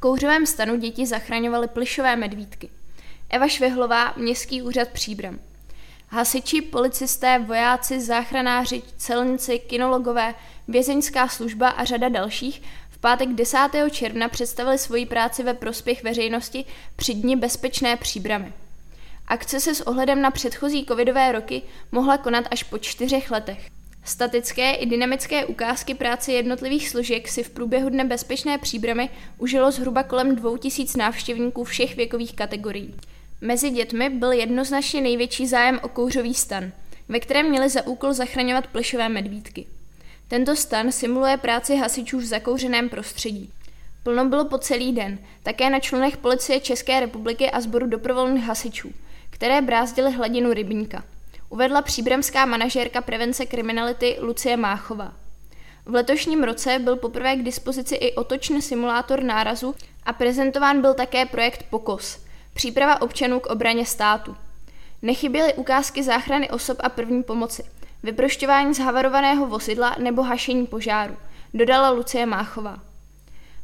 kouřovém stanu děti zachraňovaly plišové medvídky. Eva Švehlová, Městský úřad Příbram. Hasiči, policisté, vojáci, záchranáři, celníci, kinologové, vězeňská služba a řada dalších v pátek 10. června představili svoji práci ve prospěch veřejnosti při dni bezpečné příbramy. Akce se s ohledem na předchozí covidové roky mohla konat až po čtyřech letech. Statické i dynamické ukázky práce jednotlivých složek si v průběhu dne bezpečné příbramy užilo zhruba kolem 2000 návštěvníků všech věkových kategorií. Mezi dětmi byl jednoznačně největší zájem o kouřový stan, ve kterém měli za úkol zachraňovat plešové medvídky. Tento stan simuluje práci hasičů v zakouřeném prostředí. Plno bylo po celý den, také na člunech policie České republiky a sboru doprovolných hasičů, které brázdily hladinu rybníka. Uvedla příbramská manažérka prevence kriminality Lucie Máchová. V letošním roce byl poprvé k dispozici i otočný simulátor nárazu a prezentován byl také projekt POKOS – Příprava občanů k obraně státu. Nechyběly ukázky záchrany osob a první pomoci, vyprošťování zhavarovaného vozidla nebo hašení požáru, dodala Lucie Máchová.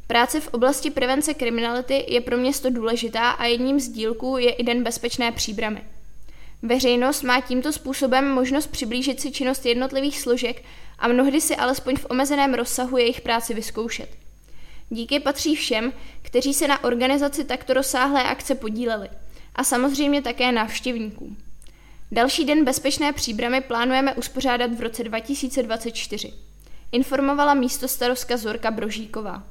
Práce v oblasti prevence kriminality je pro město důležitá a jedním z dílků je i Den bezpečné příbramy. Veřejnost má tímto způsobem možnost přiblížit si činnost jednotlivých složek a mnohdy si alespoň v omezeném rozsahu jejich práci vyzkoušet. Díky patří všem, kteří se na organizaci takto rozsáhlé akce podíleli a samozřejmě také návštěvníkům. Další den bezpečné příbramy plánujeme uspořádat v roce 2024. Informovala místo starostka Zorka Brožíková.